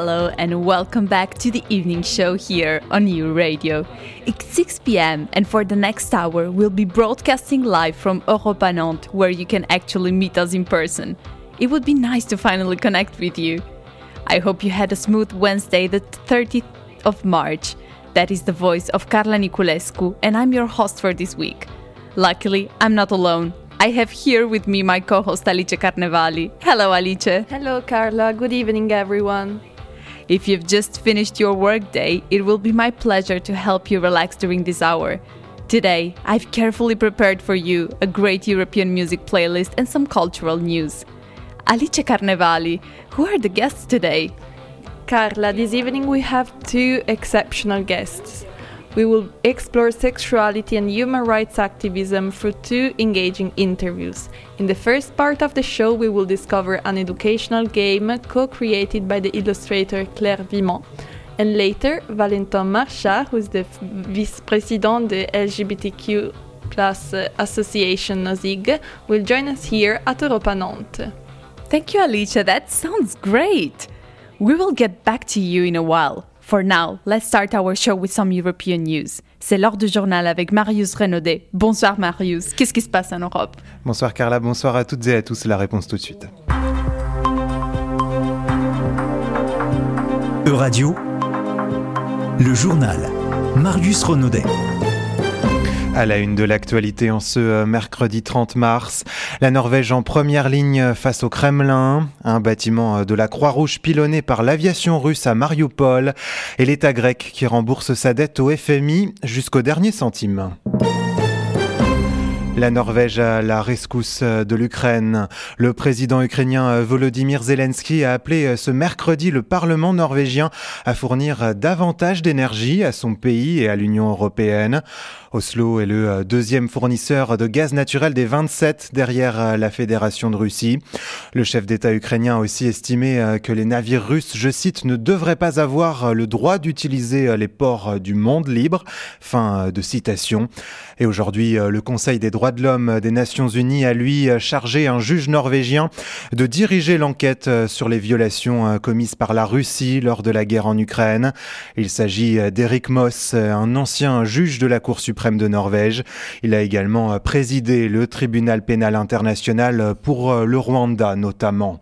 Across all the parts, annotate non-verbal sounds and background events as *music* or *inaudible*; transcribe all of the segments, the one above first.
Hello and welcome back to the evening show here on U Radio. It's 6 pm and for the next hour we'll be broadcasting live from Europa Nantes where you can actually meet us in person. It would be nice to finally connect with you. I hope you had a smooth Wednesday the 30th of March. That is the voice of Carla Niculescu and I'm your host for this week. Luckily, I'm not alone. I have here with me my co host Alice Carnevali. Hello, Alice. Hello, Carla. Good evening, everyone. If you've just finished your workday, it will be my pleasure to help you relax during this hour. Today, I've carefully prepared for you a great European music playlist and some cultural news. Alice Carnevali, who are the guests today? Carla, this evening we have two exceptional guests we will explore sexuality and human rights activism through two engaging interviews. In the first part of the show, we will discover an educational game co created by the illustrator Claire Vimont. And later, Valentin Marchat, who is the vice president of the LGBTQ plus uh, association NOZIG, will join us here at Europa Nantes. Thank you, Alicia. That sounds great. We will get back to you in a while. For now, let's start our show with some European news. C'est l'heure du journal avec Marius Renaudet. Bonsoir Marius, qu'est-ce qui se passe en Europe? Bonsoir Carla, bonsoir à toutes et à tous. La réponse tout de suite. Euradio, le journal. Marius Renaudet. À la une de l'actualité en ce euh, mercredi 30 mars, la Norvège en première ligne face au Kremlin, un bâtiment euh, de la Croix-Rouge pilonné par l'aviation russe à Mariupol et l'État grec qui rembourse sa dette au FMI jusqu'au dernier centime. La Norvège à la rescousse de l'Ukraine. Le président ukrainien Volodymyr Zelensky a appelé ce mercredi le Parlement norvégien à fournir davantage d'énergie à son pays et à l'Union européenne. Oslo est le euh, deuxième fournisseur de gaz naturel des 27 derrière euh, la Fédération de Russie. Le chef d'État ukrainien a aussi estimé euh, que les navires russes, je cite, ne devraient pas avoir le droit d'utiliser les ports du monde libre. Fin de citation. Et aujourd'hui, le Conseil des droits de l'homme des Nations Unies a lui chargé un juge norvégien de diriger l'enquête sur les violations commises par la Russie lors de la guerre en Ukraine. Il s'agit d'Eric Moss, un ancien juge de la Cour suprême de Norvège. Il a également euh, présidé le tribunal pénal international pour euh, le Rwanda notamment.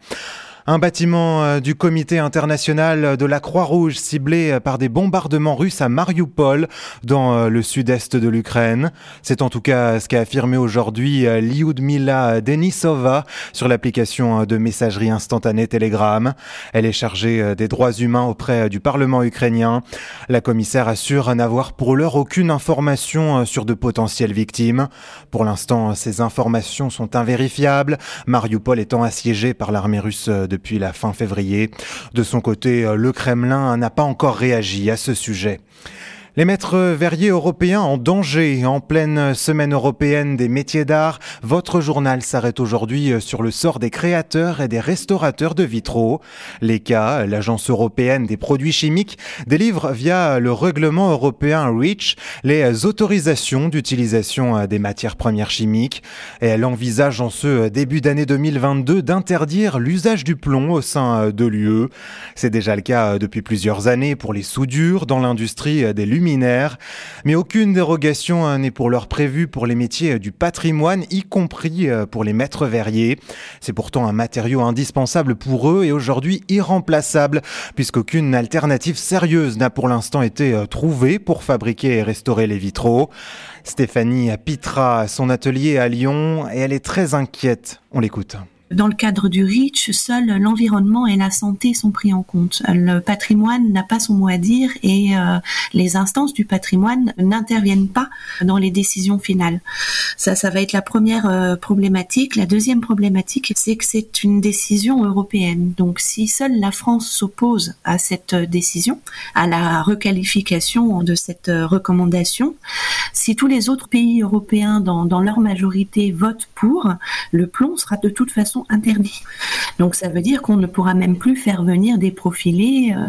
Un bâtiment euh, du comité international de la Croix-Rouge ciblé euh, par des bombardements russes à Mariupol dans euh, le sud-est de l'Ukraine. C'est en tout cas ce qu'a affirmé aujourd'hui Lyudmila Denisova sur l'application de messagerie instantanée Telegram. Elle est chargée des droits humains auprès du Parlement ukrainien. La commissaire assure n'avoir pour l'heure aucune information sur de potentielles victimes. Pour l'instant, ces informations sont invérifiables, Mariupol étant assiégé par l'armée russe de depuis la fin février. De son côté, euh, le Kremlin n'a pas encore réagi à ce sujet. Les maîtres verriers européens en danger en pleine semaine européenne des métiers d'art. Votre journal s'arrête aujourd'hui sur le sort des créateurs et des restaurateurs de vitraux. L'ECA, l'agence européenne des produits chimiques, délivre via le règlement européen REACH les autorisations d'utilisation des matières premières chimiques. Et elle envisage en ce début d'année 2022 d'interdire l'usage du plomb au sein de l'UE. C'est déjà le cas depuis plusieurs années pour les soudures dans l'industrie des lumières mais aucune dérogation hein, n'est pour l'heure prévue pour les métiers euh, du patrimoine, y compris euh, pour les maîtres verriers. C'est pourtant un matériau indispensable pour eux et aujourd'hui irremplaçable, puisqu'aucune alternative sérieuse n'a pour l'instant été euh, trouvée pour fabriquer et restaurer les vitraux. Stéphanie Pitra son atelier à Lyon et elle est très inquiète. On l'écoute. Dans le cadre du REACH, seul l'environnement et la santé sont pris en compte. Le patrimoine n'a pas son mot à dire et euh, les instances du patrimoine n'interviennent pas dans les décisions finales. Ça, ça va être la première euh, problématique. La deuxième problématique, c'est que c'est une décision européenne. Donc, si seule la France s'oppose à cette décision, à la requalification de cette recommandation, si tous les autres pays européens, dans, dans leur majorité, votent pour, le plomb sera de toute façon interdits. Donc ça veut dire qu'on ne pourra même plus faire venir des profilés, euh,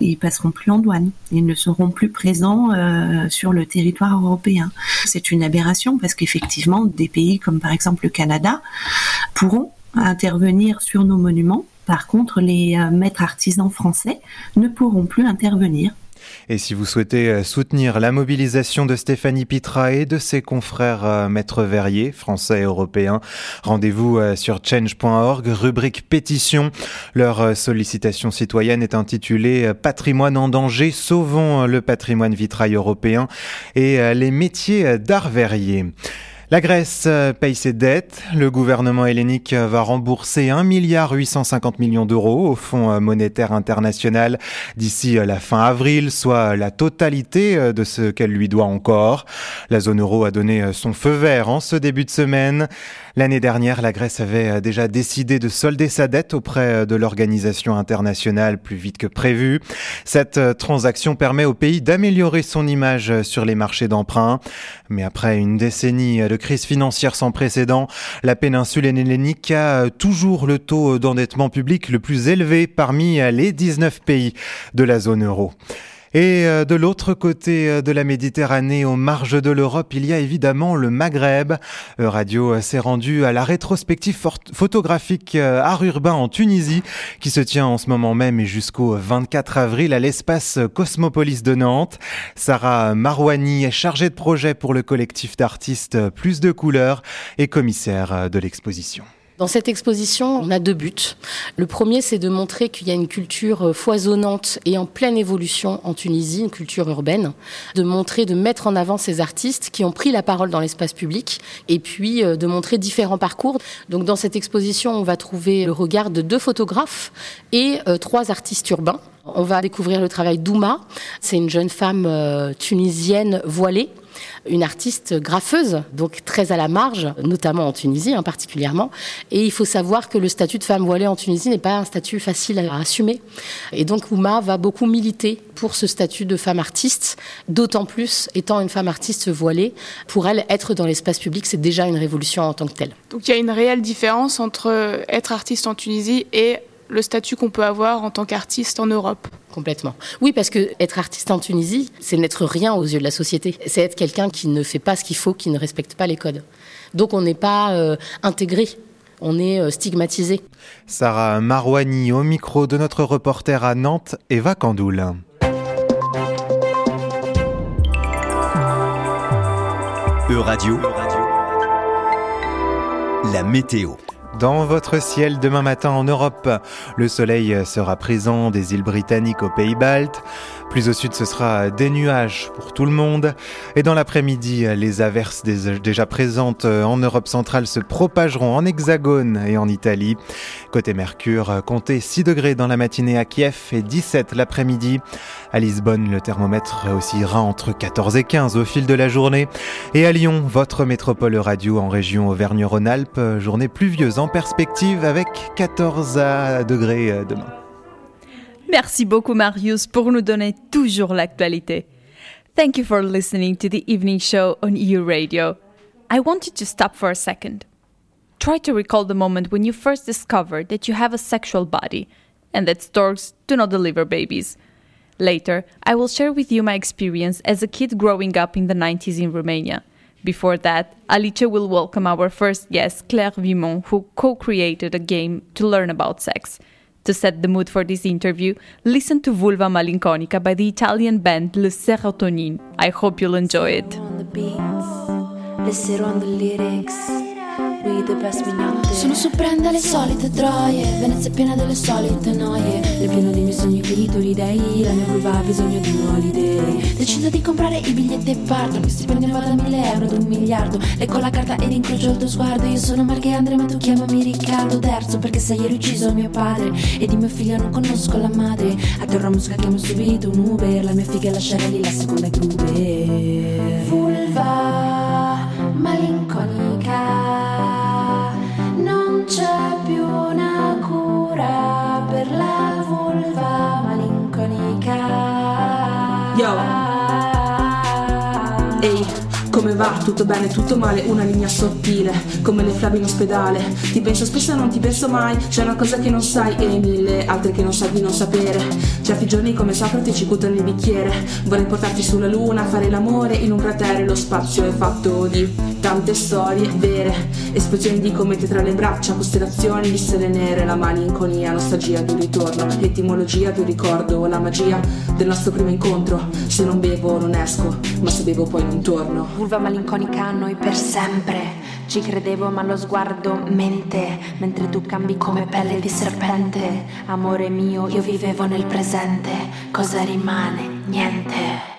ils passeront plus en douane, ils ne seront plus présents euh, sur le territoire européen. C'est une aberration parce qu'effectivement des pays comme par exemple le Canada pourront intervenir sur nos monuments Par contre, les maîtres artisans français ne pourront plus intervenir. Et si vous souhaitez euh, soutenir la mobilisation de Stéphanie Pitra et de ses confrères euh, maîtres verriers, français et européens, rendez-vous euh, sur change.org, rubrique pétition. Leur sollicitation citoyenne est intitulée Patrimoine en danger, sauvons le patrimoine vitrail européen et les métiers d'art verrier. La Grèce euh, paye ses dettes. Le gouvernement hellénique va rembourser 1 milliard 850 millions d'euros au Fonds monétaire international d'ici euh, la fin avril, soit la totalité euh, de ce qu'elle lui doit encore. La zone euro a donné son feu vert en ce début de semaine. L'année dernière, la Grèce avait déjà décidé de solder sa dette auprès de l'organisation internationale plus vite que prévu. Cette transaction permet au pays d'améliorer son image sur les marchés d'emprunt. Mais après une décennie de crise financière sans précédent, la péninsule hellénique a toujours le taux d'endettement public le plus élevé parmi les 19 pays de la zone euro. Et euh, de l'autre côté euh, de la Méditerranée, aux marges de l'Europe, il y a évidemment le Maghreb. Radio s'est rendu à la rétrospective photographique euh, Art Urbain en Tunisie, qui se tient en ce moment même et jusqu'au 24 avril à l'espace Cosmopolis de Nantes. Sarah Marouani est chargée de projet pour le collectif d'artistes Plus de couleurs et commissaire de l'exposition. Dans cette exposition, on a deux buts. Le premier, c'est de montrer qu'il y a une culture euh, foisonnante et en pleine évolution en Tunisie, une culture urbaine, de montrer, de mettre en avant ces artistes qui ont pris la parole dans l'espace public, et puis euh, de montrer différents parcours. Donc dans cette exposition, on va trouver le regard de deux photographes et euh, trois artistes urbains. On va découvrir le travail d'Ouma. C'est une jeune femme tunisienne voilée une artiste graffeuse, donc très à la marge, notamment en Tunisie hein, particulièrement. Et il faut savoir que le statut de femme voilée en Tunisie n'est pas un statut facile à assumer. Et donc Ouma va beaucoup militer pour ce statut de femme artiste, d'autant plus étant une femme artiste voilée. Pour elle, être dans l'espace public, c'est déjà une révolution en tant que telle. Donc il y a une réelle différence entre être artiste en Tunisie et le statut qu'on peut avoir en tant qu'artiste en Europe. Complètement. Oui, parce que être artiste en Tunisie, c'est n'être rien aux yeux de la société. C'est être quelqu'un qui ne fait pas ce qu'il faut, qui ne respecte pas les codes. Donc on n'est pas euh, intégré, on est euh, stigmatisé. Sarah Marouani au micro de notre reporter à Nantes, Eva Candoul. E-Radio, la météo. Dans votre ciel demain matin en Europe, le soleil sera présent des îles britanniques aux pays baltes. Plus au sud, ce sera des nuages pour tout le monde. Et dans l'après-midi, les averses déjà présentes en Europe centrale se propageront en hexagone et en Italie. Côté Mercure, comptez 6 degrés dans la matinée à Kiev et 17 l'après-midi. À Lisbonne, le thermomètre oscillera entre 14 et 15 au fil de la journée. Et à Lyon, votre métropole radio en région Auvergne-Rhône-Alpes, journée pluvieuse en perspective avec 14 degrés euh, demain. Merci beaucoup Marius pour nous donner toujours l'actualité. Thank you for listening to the evening show on EU Radio. I want you to stop for a second. Try to recall the moment when you first discovered that you have a sexual body and that storks do not deliver babies. Later, I will share with you my experience as a kid growing up in the 90s in Romania. Before that, Alice will welcome our first guest, Claire Vimont, who co created a game to learn about sex. To set the mood for this interview, listen to Vulva Malinconica by the Italian band Le Serotonin. I hope you'll enjoy it. Sono su prende le solite troie Venezia è piena delle solite noie. Le pieno dei miei sogni clitori dei La mia curva ha bisogno di un holiday. Decido di comprare i biglietti e parto Mi stipendio ne vado a mille euro ad un miliardo. Leggo la carta ed incrocio il tuo sguardo. Io sono Marche Andre ma tu chiamami Riccardo Terzo perché sei ieri ucciso mio padre. E di mio figlio non conosco la madre. A terra musica chiamo subito un Uber La mia figa lasciare lì la seconda è Gruber Vulva malinconica va? Tutto bene, tutto male, una linea sottile, come le flamme in ospedale. Ti penso spesso e non ti penso mai, c'è una cosa che non sai e mille altre che non sai di non sapere. Certi giorni come Socrate ci buttano il bicchiere, vorrei portarti sulla luna, fare l'amore in un cratere, lo spazio è fatto di tante storie vere, esplosioni di comete tra le braccia, costellazioni di stelle nere, la malinconia, nostalgia di un ritorno, etimologia di un ricordo, la magia del nostro primo incontro. Se non bevo non esco, ma se bevo poi non torno. Vulva malinconica a noi per sempre. Ci credevo ma lo sguardo mente, mentre tu cambi come pelle di serpente. Amore mio, io vivevo nel presente. Cosa rimane? Niente.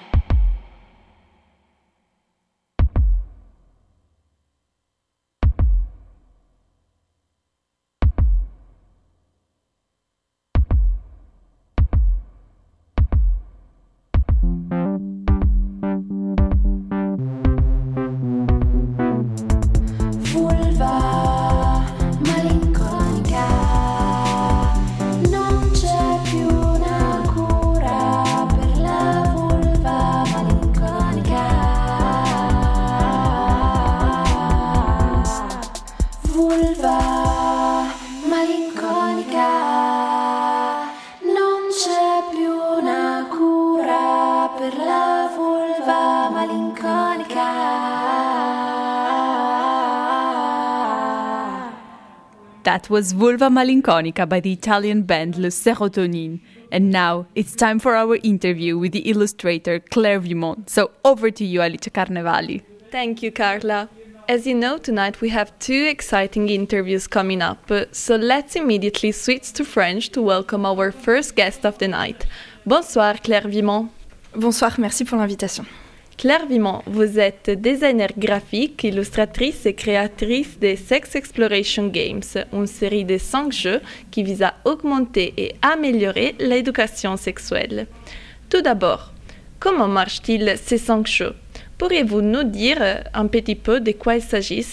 That was Vulva Malinconica by the Italian band Le Serotonin. And now it's time for our interview with the illustrator Claire Vimont. So over to you, Alice Carnevali. Thank you, Carla. As you know, tonight we have two exciting interviews coming up, so let's immediately switch to French to welcome our first guest of the night. Bonsoir, Claire Vimont. Bonsoir, merci pour l'invitation. Claire Vimont, vous êtes designer graphique, illustratrice et créatrice des Sex Exploration Games, une série de cinq jeux qui vise à augmenter et améliorer l'éducation sexuelle. Tout d'abord, comment marchent-ils ces cinq jeux? Pourriez-vous nous dire un petit peu de quoi il s'agit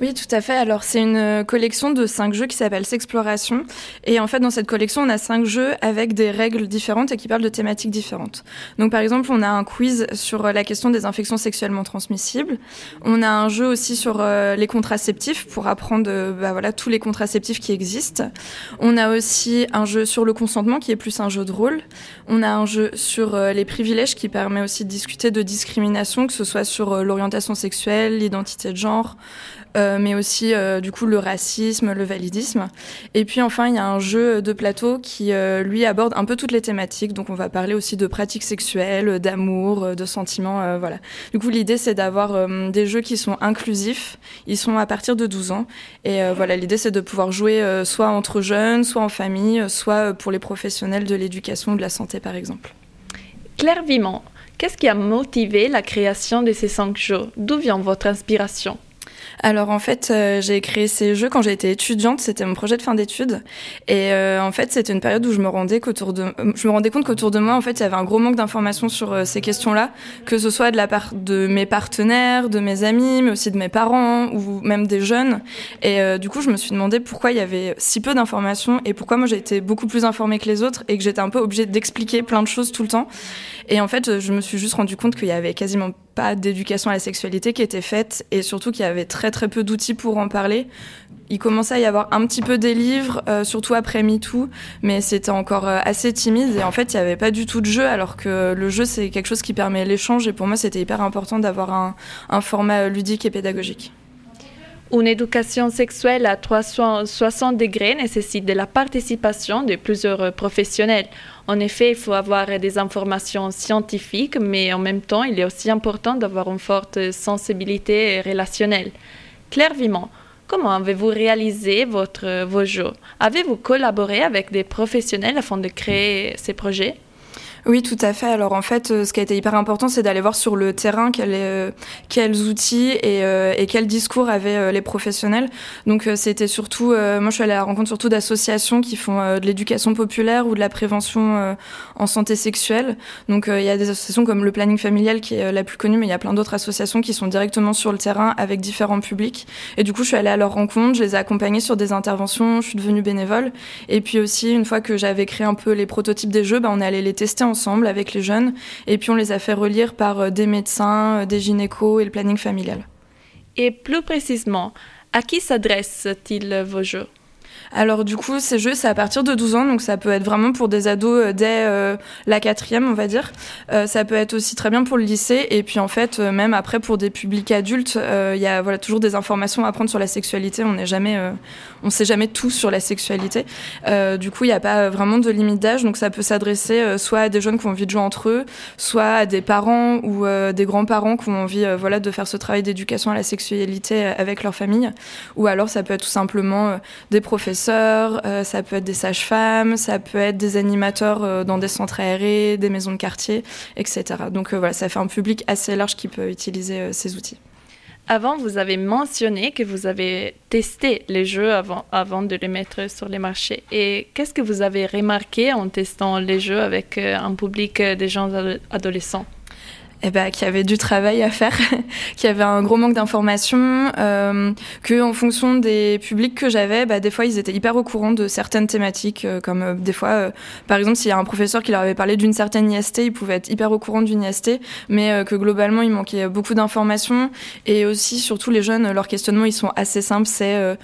oui, tout à fait. Alors, c'est une euh, collection de cinq jeux qui s'appelle S'Exploration. Et en fait, dans cette collection, on a cinq jeux avec des règles différentes et qui parlent de thématiques différentes. Donc, par exemple, on a un quiz sur euh, la question des infections sexuellement transmissibles. On a un jeu aussi sur euh, les contraceptifs pour apprendre bah, voilà, tous les contraceptifs qui existent. On a aussi un jeu sur le consentement qui est plus un jeu de rôle. On a un jeu sur les privilèges qui permet aussi de discuter de discrimination, que ce soit sur l'orientation sexuelle, l'identité de genre, mais aussi euh, du coup le racisme, le validisme. Et puis enfin, il y a un jeu de plateau qui euh, lui aborde un peu toutes les thématiques. Donc on va parler aussi de pratiques sexuelles, d'amour, de sentiments, voilà. Du coup, l'idée c'est d'avoir des jeux qui sont inclusifs. Ils sont à partir de 12 ans. Et voilà, l'idée c'est de pouvoir jouer soit entre jeunes, soit en famille, soit pour les professionnels de l'éducation ou de la santé par exemple. Claire Viment, qu'est-ce qui a motivé la création de ces cinq jeux? D'où vient votre inspiration? Alors en fait, euh, j'ai créé ces jeux quand j'étais étudiante, c'était mon projet de fin d'études. Et euh, en fait, c'était une période où je me rendais qu'autour de, je me rendais compte qu'autour de moi, en fait, il y avait un gros manque d'informations sur euh, ces questions-là, que ce soit de la part de mes partenaires, de mes amis, mais aussi de mes parents ou même des jeunes. Et du coup, je me suis demandé pourquoi il y avait si peu d'informations et pourquoi moi j'étais beaucoup plus informée que les autres et que j'étais un peu obligée d'expliquer plein de choses tout le temps. Et en fait, je me suis juste rendu compte qu'il y avait quasiment pas d'éducation à la sexualité qui était faite et surtout qu'il y avait très très peu d'outils pour en parler. Il commençait à y avoir un petit peu des livres, euh, surtout après MeToo, mais c'était encore euh, assez timide et en fait il n'y avait pas du tout de jeu alors que le jeu c'est quelque chose qui permet l'échange et pour moi c'était hyper important d'avoir un, un format ludique et pédagogique. Une éducation sexuelle à 360 degrés nécessite de la participation de plusieurs professionnels. En effet, il faut avoir des informations scientifiques, mais en même temps, il est aussi important d'avoir une forte sensibilité relationnelle. Claire Vimont, comment avez-vous réalisé votre, vos jeux? Avez-vous collaboré avec des professionnels afin de créer ces projets? Oui, tout à fait. Alors en fait, euh, ce qui a été hyper important, c'est d'aller voir sur le terrain quels, euh, quels outils et, euh, quels discours avaient les professionnels. Donc c'était surtout, moi je suis allée à la rencontre surtout d'associations qui font de l'éducation populaire ou de la prévention en santé sexuelle. Donc il y a des associations comme le planning familial qui est la plus connue, mais il y a plein d'autres associations qui sont directement sur le terrain avec différents publics. Et du coup, je suis allée à leur rencontre, je les ai accompagnés sur des interventions, je suis devenue bénévole. Et puis aussi, une fois que j'avais créé un peu les prototypes des jeux, bah, on est allé les tester ensemble avec les jeunes et puis on les a fait relire par euh, des médecins, euh, des gynécos et le planning familial. Et plus précisément, à qui s'adressent-ils vos jeux? Alors du coup, ces jeux, c'est à partir de 12 ans, donc ça peut être vraiment pour des ados euh, dès euh, la quatrième, on va dire. Euh, ça peut être aussi très bien pour le lycée, et puis en fait, même après pour des publics adultes, il y a voilà toujours des informations à prendre sur la sexualité. On n'est jamais, on sait jamais tout sur la sexualité. du coup, il n'y a pas vraiment de limite d'âge, donc ça peut s'adresser soit à des jeunes qui ont envie de jouer entre eux, soit à des parents ou des grands-parents qui ont envie, voilà, de faire ce travail d'éducation à la sexualité avec leur famille, ou alors ça peut être tout simplement des professeurs euh, ça peut être des sages-femmes, ça peut être des animateurs euh, dans des centres aérés, des maisons de quartier, etc. Donc euh, voilà, ça fait un public assez large qui peut utiliser ces outils. Avant, vous avez mentionné que vous avez testé les jeux avant, avant de les mettre sur les marchés. Et qu'est-ce que vous avez remarqué en testant les jeux avec un public des gens adolescents? Eh ben, qu'il y avait du travail à faire, *laughs* qu'il y avait un gros manque d'informations, euh, que en fonction des publics que j'avais, bah, des fois ils étaient hyper au courant de certaines thématiques, euh, comme euh, des fois, euh, par exemple, s'il y a un professeur qui leur avait parlé d'une certaine IST, ils pouvaient être hyper au courant d'une IST, mais que globalement il manquait beaucoup d'informations. Et aussi, surtout les jeunes, leurs questionnements ils sont assez simples, c'est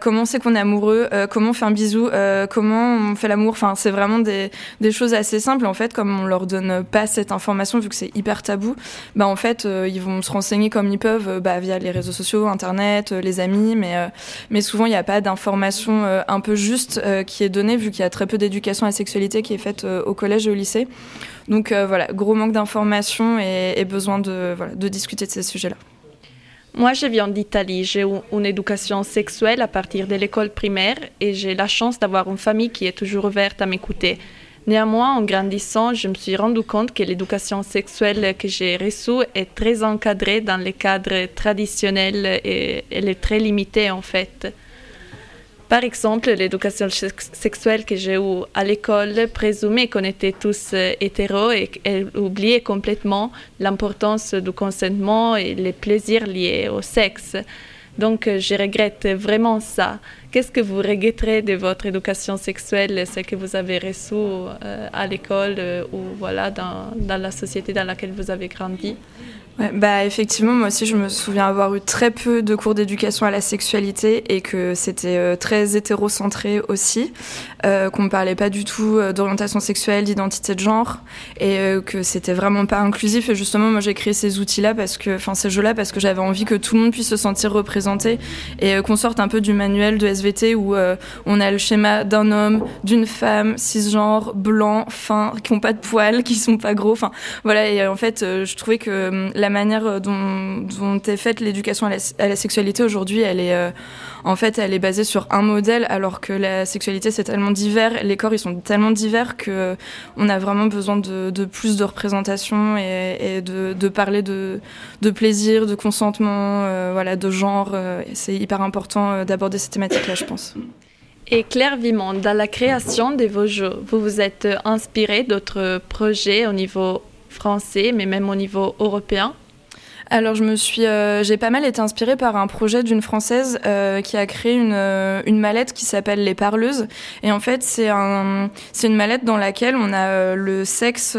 comment c'est qu'on est amoureux, comment on fait un bisou, comment on fait l'amour. Enfin, c'est vraiment des, des choses assez simples. En fait, comme on leur donne pas cette information, vu que c'est hyper bout, bah en fait euh, ils vont se renseigner comme ils peuvent euh, bah, via les réseaux sociaux, internet, euh, les amis, mais mais souvent il n'y a pas d'information un peu juste qui est donnée vu qu'il y a très peu d'éducation à la sexualité qui est faite au collège et au lycée. Donc voilà, gros manque d'informations et, besoin de voilà, de discuter de ces sujets-là. Moi, je viens d'Italie. J'ai une éducation sexuelle à partir de l'école primaire et j'ai la chance d'avoir une famille qui est toujours ouverte à m'écouter. Néanmoins, en grandissant, je me suis rendu compte que l'éducation sexuelle que j'ai reçue est très encadrée dans les cadres traditionnels et elle est très limitée en fait. Par exemple, l'éducation sexuelle que j'ai eue à l'école présumait qu'on était tous euh, hétéros et elle oubliait complètement l'importance du consentement et les plaisirs liés au sexe. Donc, euh, je regrette vraiment ça. Qu'est-ce que vous regretterez de votre éducation sexuelle, ce que vous avez reçu euh, à l'école euh, ou voilà, dans, dans la société dans laquelle vous avez grandi? Bah effectivement, moi aussi, je me souviens avoir eu très peu de cours d'éducation à la sexualité et que c'était euh, très hétérocentré aussi, euh, qu'on ne parlait pas du tout euh, d'orientation sexuelle, d'identité de genre et que c'était vraiment pas inclusif. Et justement, moi, j'ai créé ces outils-là parce que, enfin, ces jeux-là parce que j'avais envie que tout le monde puisse se sentir représenté et qu'on sorte un peu du manuel de SVT où on a le schéma d'un homme, d'une femme, cisgenre, blanc, fin, qui ont pas de poils, *laughs* qui sont pas gros. Enfin, voilà. Et en fait, je trouvais que la manière euh, dont, est faite l'éducation à, la sexualité aujourd'hui, elle est euh, en fait, elle est basée sur un modèle, alors que la sexualité c'est tellement divers, les corps ils sont tellement divers que euh, on a vraiment besoin de, plus de représentation et, de, parler de, plaisir, de consentement, voilà, de genre. c'est hyper important d'aborder ces thématiques-là, je pense. Et Claire Vimond, dans la création de vos jeux, vous vous êtes inspiré d'autres projets au niveau français, mais même au niveau européen alors je me suis, euh, j'ai pas mal été inspirée par un projet d'une française euh, qui a créé une, euh, une mallette qui s'appelle les parleuses. Et en fait c'est un, c'est une mallette dans laquelle on a le sexe,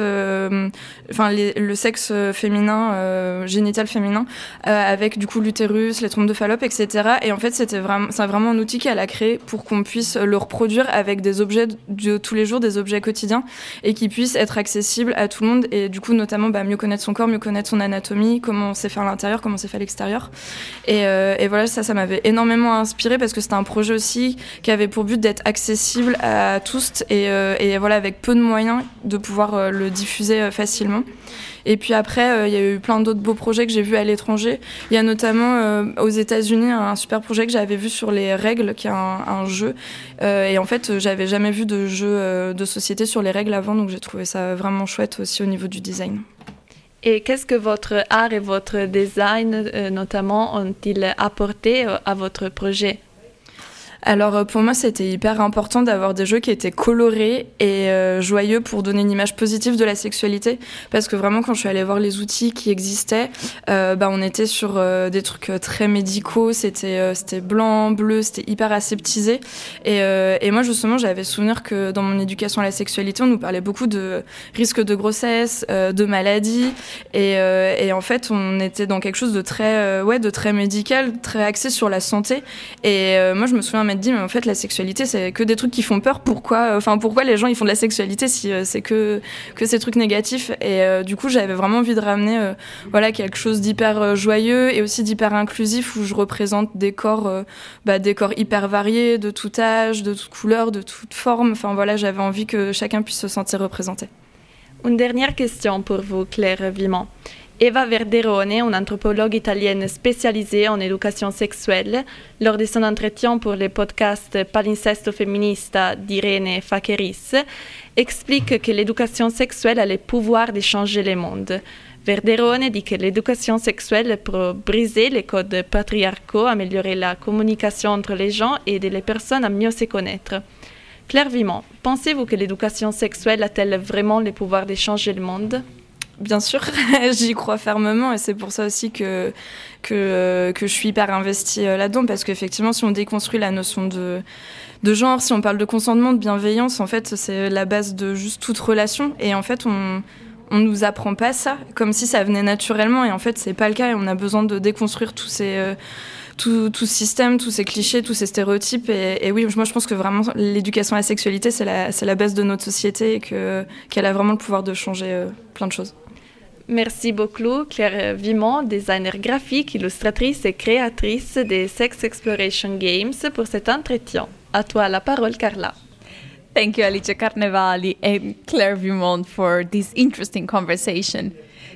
enfin le sexe féminin, génital féminin, avec du coup l'utérus, les trompes de Fallope, etc. Et en fait c'était vraiment, c'est vraiment un outil qu'elle a créé pour qu'on puisse le reproduire avec des objets de tous les jours, des objets quotidiens, et qui puissent être accessibles à tout le monde. Et du coup notamment bah, mieux connaître son corps, mieux connaître son anatomie, comment s'est fait à l'intérieur, comment c'est fait à l'extérieur. Et, euh, et, voilà, ça, ça m'avait énormément inspiré parce que c'était un projet aussi qui avait pour but d'être accessible à tous et, euh, voilà, avec peu de moyens, de pouvoir euh, le diffuser facilement. Et puis après, il y a eu plein d'autres beaux projets que j'ai vus à l'étranger. Il y a notamment aux États-Unis un super projet que j'avais vu sur les règles, qui est un jeu. et en fait, j'avais jamais vu de jeu de société sur les règles avant, donc j'ai trouvé ça vraiment chouette aussi au niveau du design. Et qu'est-ce que votre art et votre design, euh, notamment, ont-ils apporté euh, à votre projet? Alors euh, pour moi, c'était hyper important d'avoir des jeux qui étaient colorés et euh, joyeux pour donner une image positive de la sexualité. Parce que vraiment, quand je suis allée voir les outils qui existaient, euh, bah, on était sur des trucs très médicaux. C'était c'était blanc, bleu, c'était hyper aseptisé. Et, et moi, justement, j'avais souvenir que dans mon éducation à la sexualité, on nous parlait beaucoup de risques de grossesse, de maladies. Et, et en fait, on était dans quelque chose de très, ouais, de très médical, très axé sur la santé. Et moi, je me souviens m'être dit, mais en fait, la sexualité, c'est que des trucs qui font peur. Pourquoi, enfin, pourquoi les gens ils font de la sexualité si c'est que que ces trucs négatifs? Et du coup, j'avais vraiment envie de ramener, voilà, quelque chose d'hyper joyeux et aussi d'hyper inclusif où je représente des corps, bah, des corps hyper variés, de tout âge, de toute couleur, de toute forme. Enfin voilà, j'avais envie que chacun puisse se sentir représenté. Une dernière question pour vous, Claire Vimont. Eva Verderone, une anthropologue italienne spécialisée en éducation sexuelle, lors de son entretien pour le podcast Palincesto Feminista d'Irene Fakeris, explique que l'éducation sexuelle a le pouvoir de changer le monde. Verderone dit que l'éducation sexuelle peut briser les codes patriarcaux, améliorer la communication entre les gens et aider les personnes à mieux se connaître. Claire Vimont, pensez-vous que l'éducation sexuelle a-t-elle vraiment le pouvoir de changer le monde? Bien sûr, *laughs* j'y crois fermement et c'est pour ça aussi que, que, que je suis hyper investie euh, là-dedans parce qu'effectivement, si on déconstruit la notion de, de genre, si on parle de consentement, de bienveillance, en fait, c'est la base de juste toute relation et en fait, on, on nous apprend pas ça comme si ça venait naturellement et en fait, c'est pas le cas et on a besoin de déconstruire tous ces. Euh, tout, tout, ce système, tous ces clichés, tous ces stéréotypes. Et, oui, moi je pense que vraiment l'éducation à la sexualité, c'est la, la, base de notre société et qu'elle a vraiment le pouvoir de changer euh, plein de choses. Merci beaucoup, Claire Vimont, designer graphique, illustratrice et créatrice des Sex Exploration Games, pour cet entretien. À toi la parole, Carla. Thank you, Alicia Carnevali and Claire Vimont, for this interesting conversation.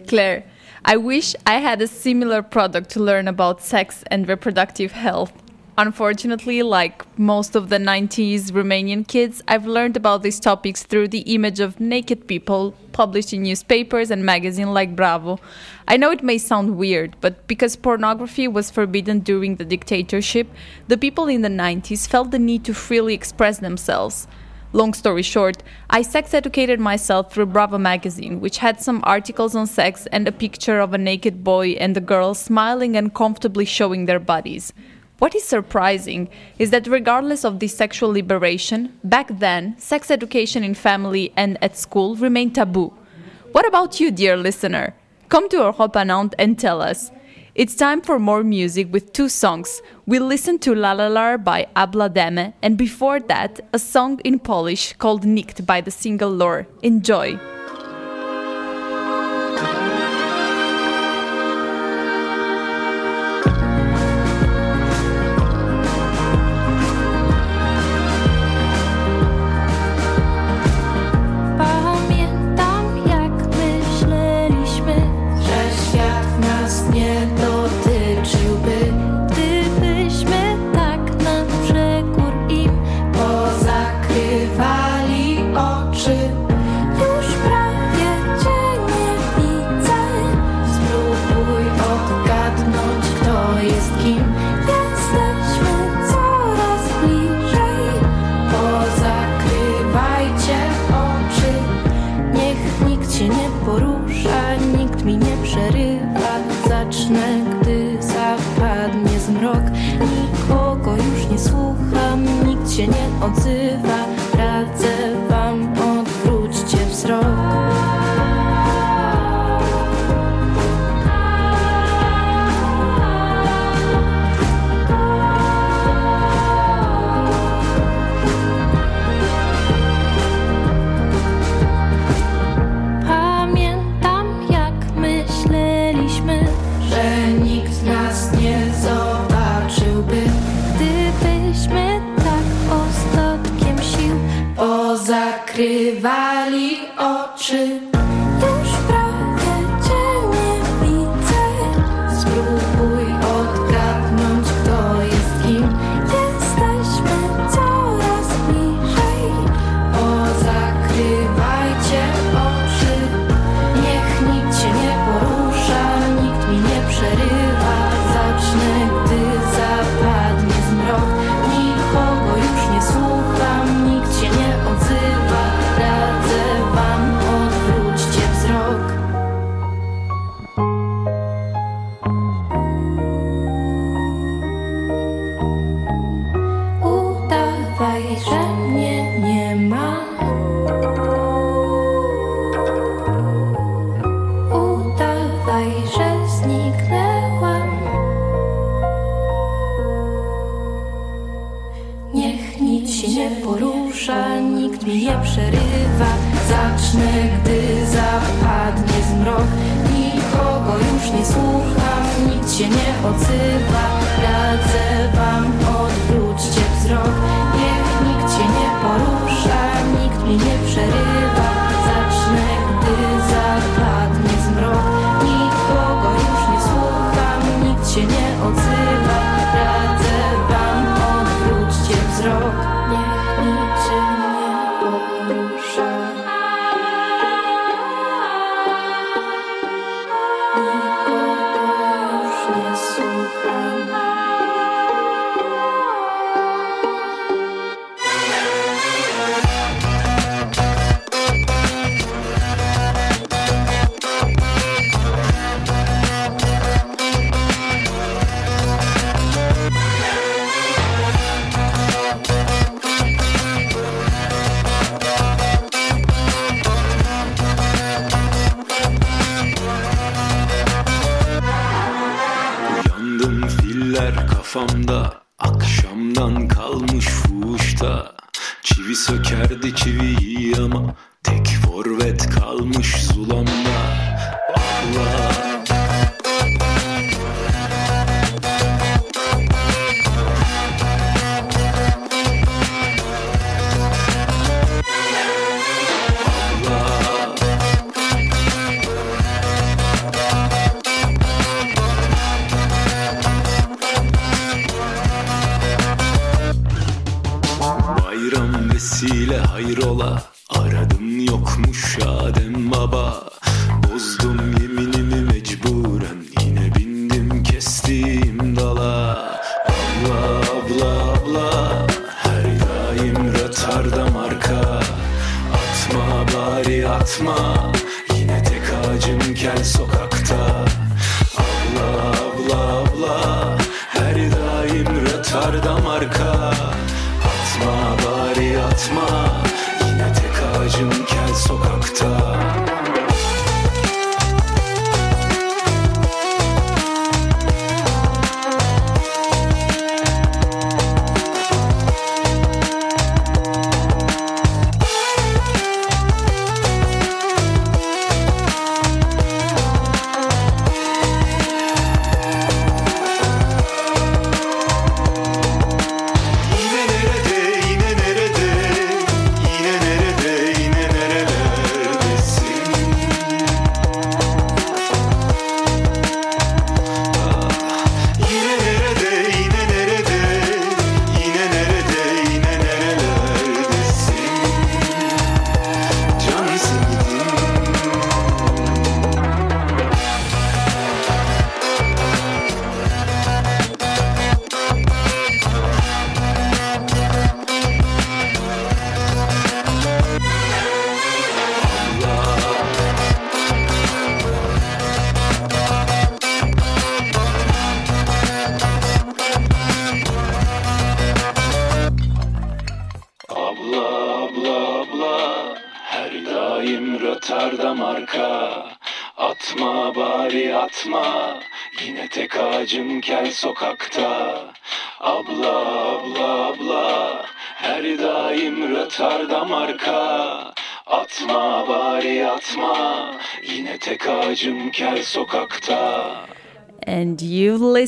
Claire, I wish I had a similar product to learn about sex and reproductive health. Unfortunately, like most of the 90s Romanian kids, I've learned about these topics through the image of naked people published in newspapers and magazines like Bravo. I know it may sound weird, but because pornography was forbidden during the dictatorship, the people in the 90s felt the need to freely express themselves. Long story short, I sex educated myself through Bravo magazine, which had some articles on sex and a picture of a naked boy and a girl smiling and comfortably showing their bodies. What is surprising is that regardless of this sexual liberation, back then, sex education in family and at school remained taboo. What about you, dear listener? Come to Europa Nantes and tell us. It's time for more music with two songs. We listened to La La La by Abla Deme, and before that, a song in Polish called Nikt by the single Lore. Enjoy! Kalmış fuhuşta. Çivi sökerdi çiviyi ama Tek forvet kalmış zulamda Allah hayrola Aradım yokmuş Adem baba. Bozdum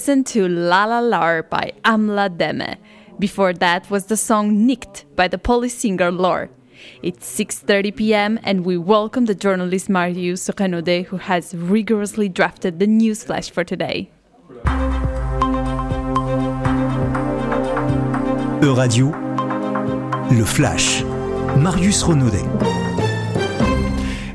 listened to La La La by Amla Deme. Before that was the song Nicked by the Polish singer Lore. It's 6:30 p.m. and we welcome the journalist Marius Renaudet who has rigorously drafted the news flash for today. E-radio, le flash. Marius Renaudet.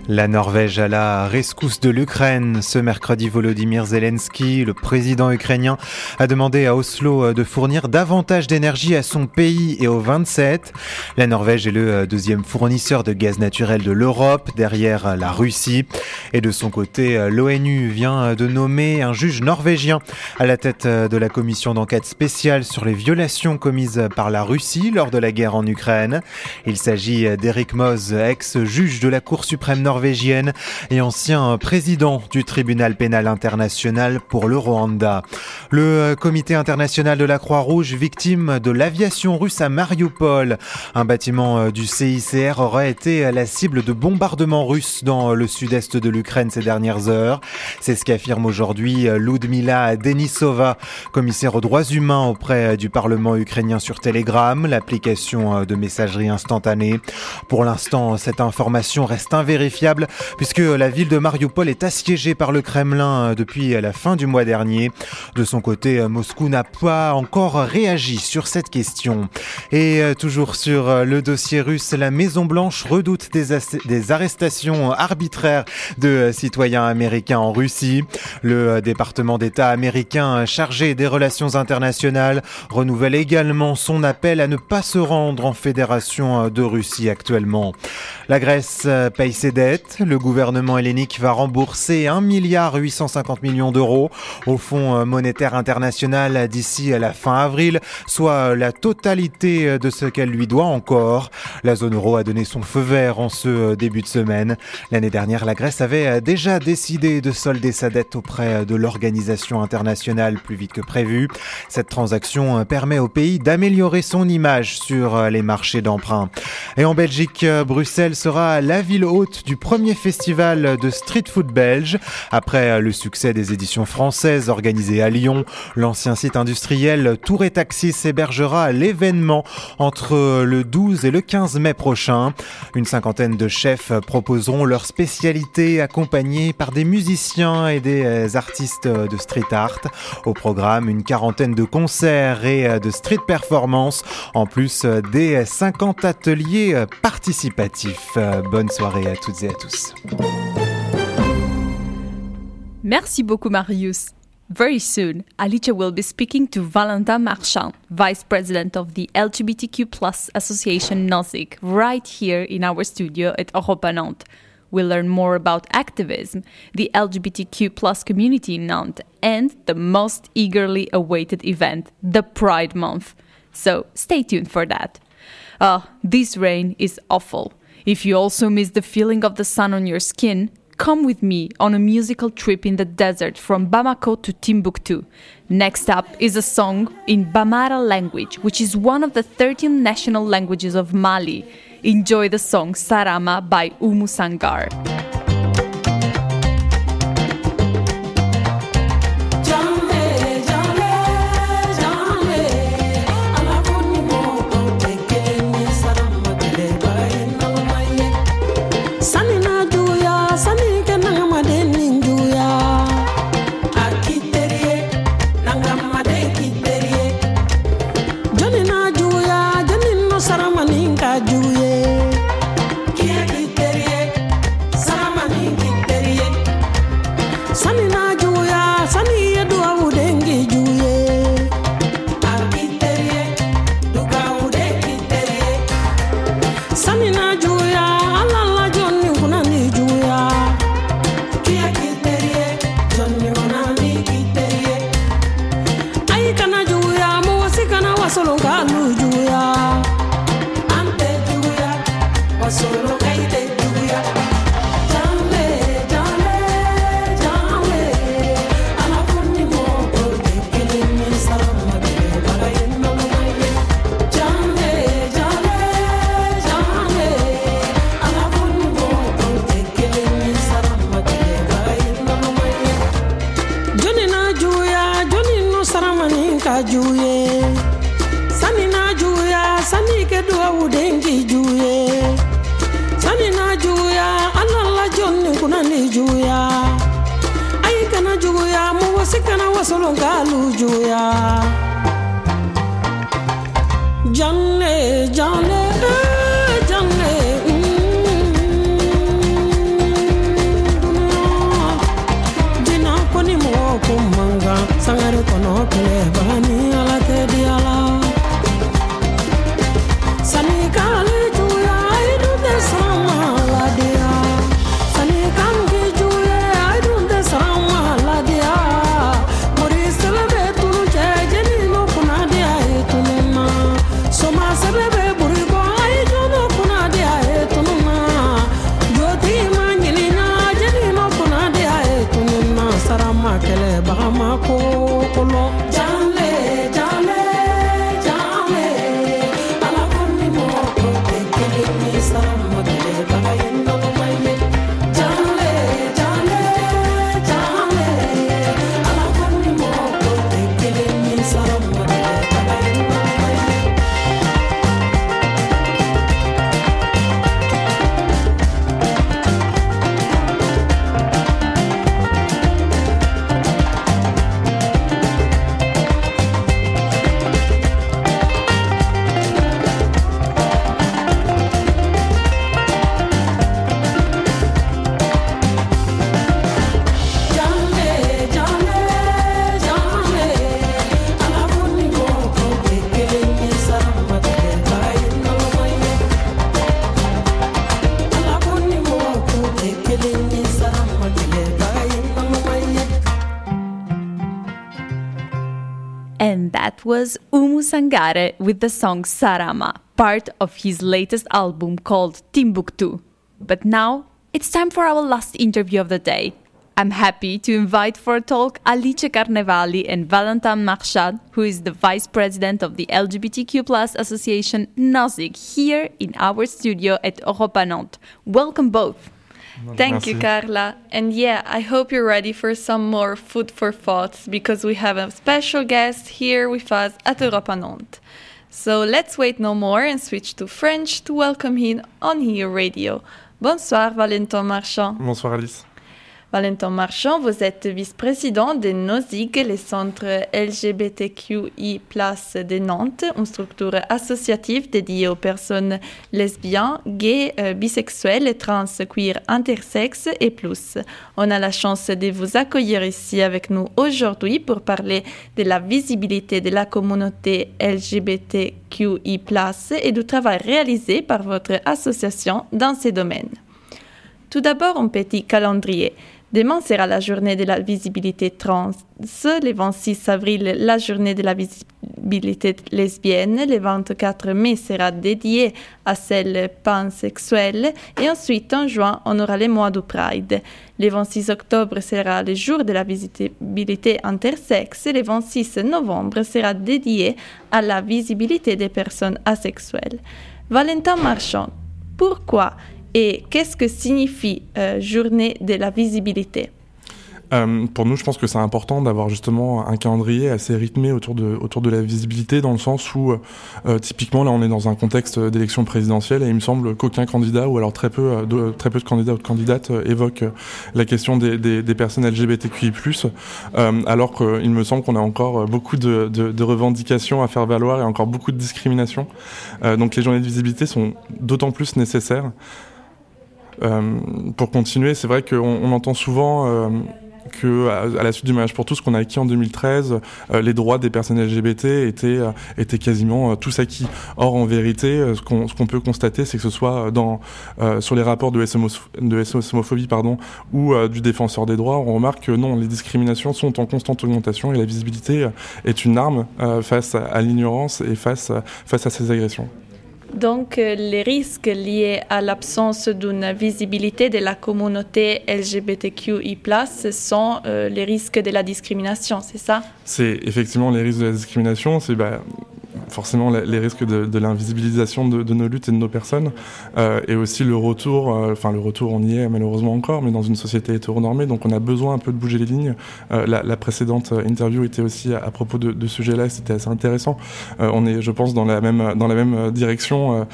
La Norvège à la rescousse de l'Ukraine. Ce mercredi, Volodymyr Zelensky, le président ukrainien, a demandé à Oslo de fournir davantage d'énergie à son pays et aux 27. La Norvège est le deuxième fournisseur de gaz naturel de l'Europe, derrière la Russie. Et de son côté, l'ONU vient de nommer un juge norvégien à la tête de la commission d'enquête spéciale sur les violations commises par la Russie lors de la guerre en Ukraine. Il s'agit d'Eric Moz, ex-juge de la Cour suprême norvégienne norvégienne et ancien président du tribunal pénal international pour le Rwanda. Le comité international de la Croix-Rouge victime de l'aviation russe à Mariupol. Un bâtiment du CICR aurait été la cible de bombardements russes dans le sud-est de l'Ukraine ces dernières heures. C'est ce qu'affirme aujourd'hui Ludmila Denisova, commissaire aux droits humains auprès du Parlement ukrainien sur Telegram, l'application de messagerie instantanée. Pour l'instant, cette information reste invérifiable puisque la ville de Mariupol est assiégée par le Kremlin depuis la fin du mois dernier. De son côté, Moscou n'a pas encore réagi sur cette question. Et toujours sur le dossier russe, la Maison Blanche redoute des arrestations arbitraires de citoyens américains en Russie. Le département d'État américain chargé des relations internationales renouvelle également son appel à ne pas se rendre en Fédération de Russie actuellement. La Grèce paye ses dettes. Le gouvernement hellénique va rembourser 1 milliard 850 millions d'euros au Fonds monétaire international d'ici à la fin avril, soit la totalité de ce qu'elle lui doit encore. La zone euro a donné son feu vert en ce début de semaine. L'année dernière, la Grèce avait déjà décidé de solder sa dette auprès de l'organisation internationale plus vite que prévu. Cette transaction permet au pays d'améliorer son image sur les marchés d'emprunt. Et en Belgique, Bruxelles sera la ville haute du premier festival de street food belge. Après le succès des éditions françaises organisées à Lyon, l'ancien site industriel Tour et Taxis hébergera l'événement entre le 12 et le 15 mai prochain. Une cinquantaine de chefs proposeront leurs spécialités accompagnés par des musiciens et des artistes de street art. Au programme, une quarantaine de concerts et de street performance, en plus des 50 ateliers participatifs. Bonne soirée à toutes et à tous. Merci beaucoup Marius. Very soon, Alicia will be speaking to Valentin Marchand, Vice President of the LGBTQ Plus Association NOSIC, right here in our studio at Europa Nantes. We'll learn more about activism, the LGBTQ plus community in Nantes, and the most eagerly awaited event, the Pride Month. So stay tuned for that. Ah, this rain is awful. If you also miss the feeling of the sun on your skin, come with me on a musical trip in the desert from Bamako to Timbuktu. Next up is a song in Bamara language, which is one of the 13 national languages of Mali. Enjoy the song Sarama by Umu Sangar. Sangare with the song Sarama, part of his latest album called Timbuktu. But now it's time for our last interview of the day. I'm happy to invite for a talk Alice Carnevali and Valentin Marchand, who is the vice president of the LGBTQ association NOSIG, here in our studio at Europa Nantes. Welcome both. Thank Merci. you, Carla. And yeah, I hope you're ready for some more food for thoughts because we have a special guest here with us at Europa Nantes. So let's wait no more and switch to French to welcome him on here radio. Bonsoir, Valentin Marchand. Bonsoir Alice. Valentin Marchand, vous êtes vice-président de NOZIG, le centre LGBTQI de Nantes, une structure associative dédiée aux personnes lesbiennes, gays, euh, bisexuelles, trans, queer, intersexes et plus. On a la chance de vous accueillir ici avec nous aujourd'hui pour parler de la visibilité de la communauté LGBTQI et du travail réalisé par votre association dans ces domaines. Tout d'abord, un petit calendrier. Demain sera la journée de la visibilité trans, le 26 avril la journée de la visibilité lesbienne, le 24 mai sera dédié à celle pansexuelle et ensuite en juin on aura le mois du Pride. Le 26 octobre sera le jour de la visibilité intersexe et le 26 novembre sera dédié à la visibilité des personnes asexuelles. Valentin Marchand, pourquoi et qu'est-ce que signifie euh, journée de la visibilité? Euh, pour nous, je pense que c'est important d'avoir justement un calendrier assez rythmé autour de, autour de la visibilité, dans le sens où, euh, typiquement, là, on est dans un contexte d'élection présidentielle et il me semble qu'aucun candidat, ou alors très peu, de, très peu de candidats ou de candidates, évoquent la question des, des, personnes LGBTQI+, alors qu'il me semble qu'on a encore beaucoup de, de, de, revendications à faire valoir et encore beaucoup de discrimination. Donc les journées de visibilité sont d'autant plus nécessaires. Pour continuer, c'est vrai qu'on on entend souvent que à, la suite du mariage pour tous qu'on a acquis en 2013, euh, les droits des personnes LGBT étaient euh, étaient quasiment euh, tous acquis. Or en vérité, ce qu'on peut constater, c'est que ce soit dans sur les rapports de SOS, de homophobie pardon ou du défenseur des droits, on remarque que non, les discriminations sont en constante augmentation et la visibilité est une arme face à, à l'ignorance et face face à ces agressions. Donc, euh, les risques liés à l'absence d'une visibilité de la communauté LGBTQI, sont euh, les risques de la discrimination, c'est ça? C'est effectivement les risques de la discrimination. C'est bah, forcément les risques de, de l'invisibilisation de, de, nos luttes et de nos personnes, euh, et aussi le retour, euh, enfin le retour on y est malheureusement encore, mais dans une société hétéronormée, donc on a besoin un peu de bouger les lignes. Euh, la, la, précédente interview était aussi à, à propos de, de ce sujet-là, c'était assez intéressant. On est, je pense, dans la même, dans la même direction,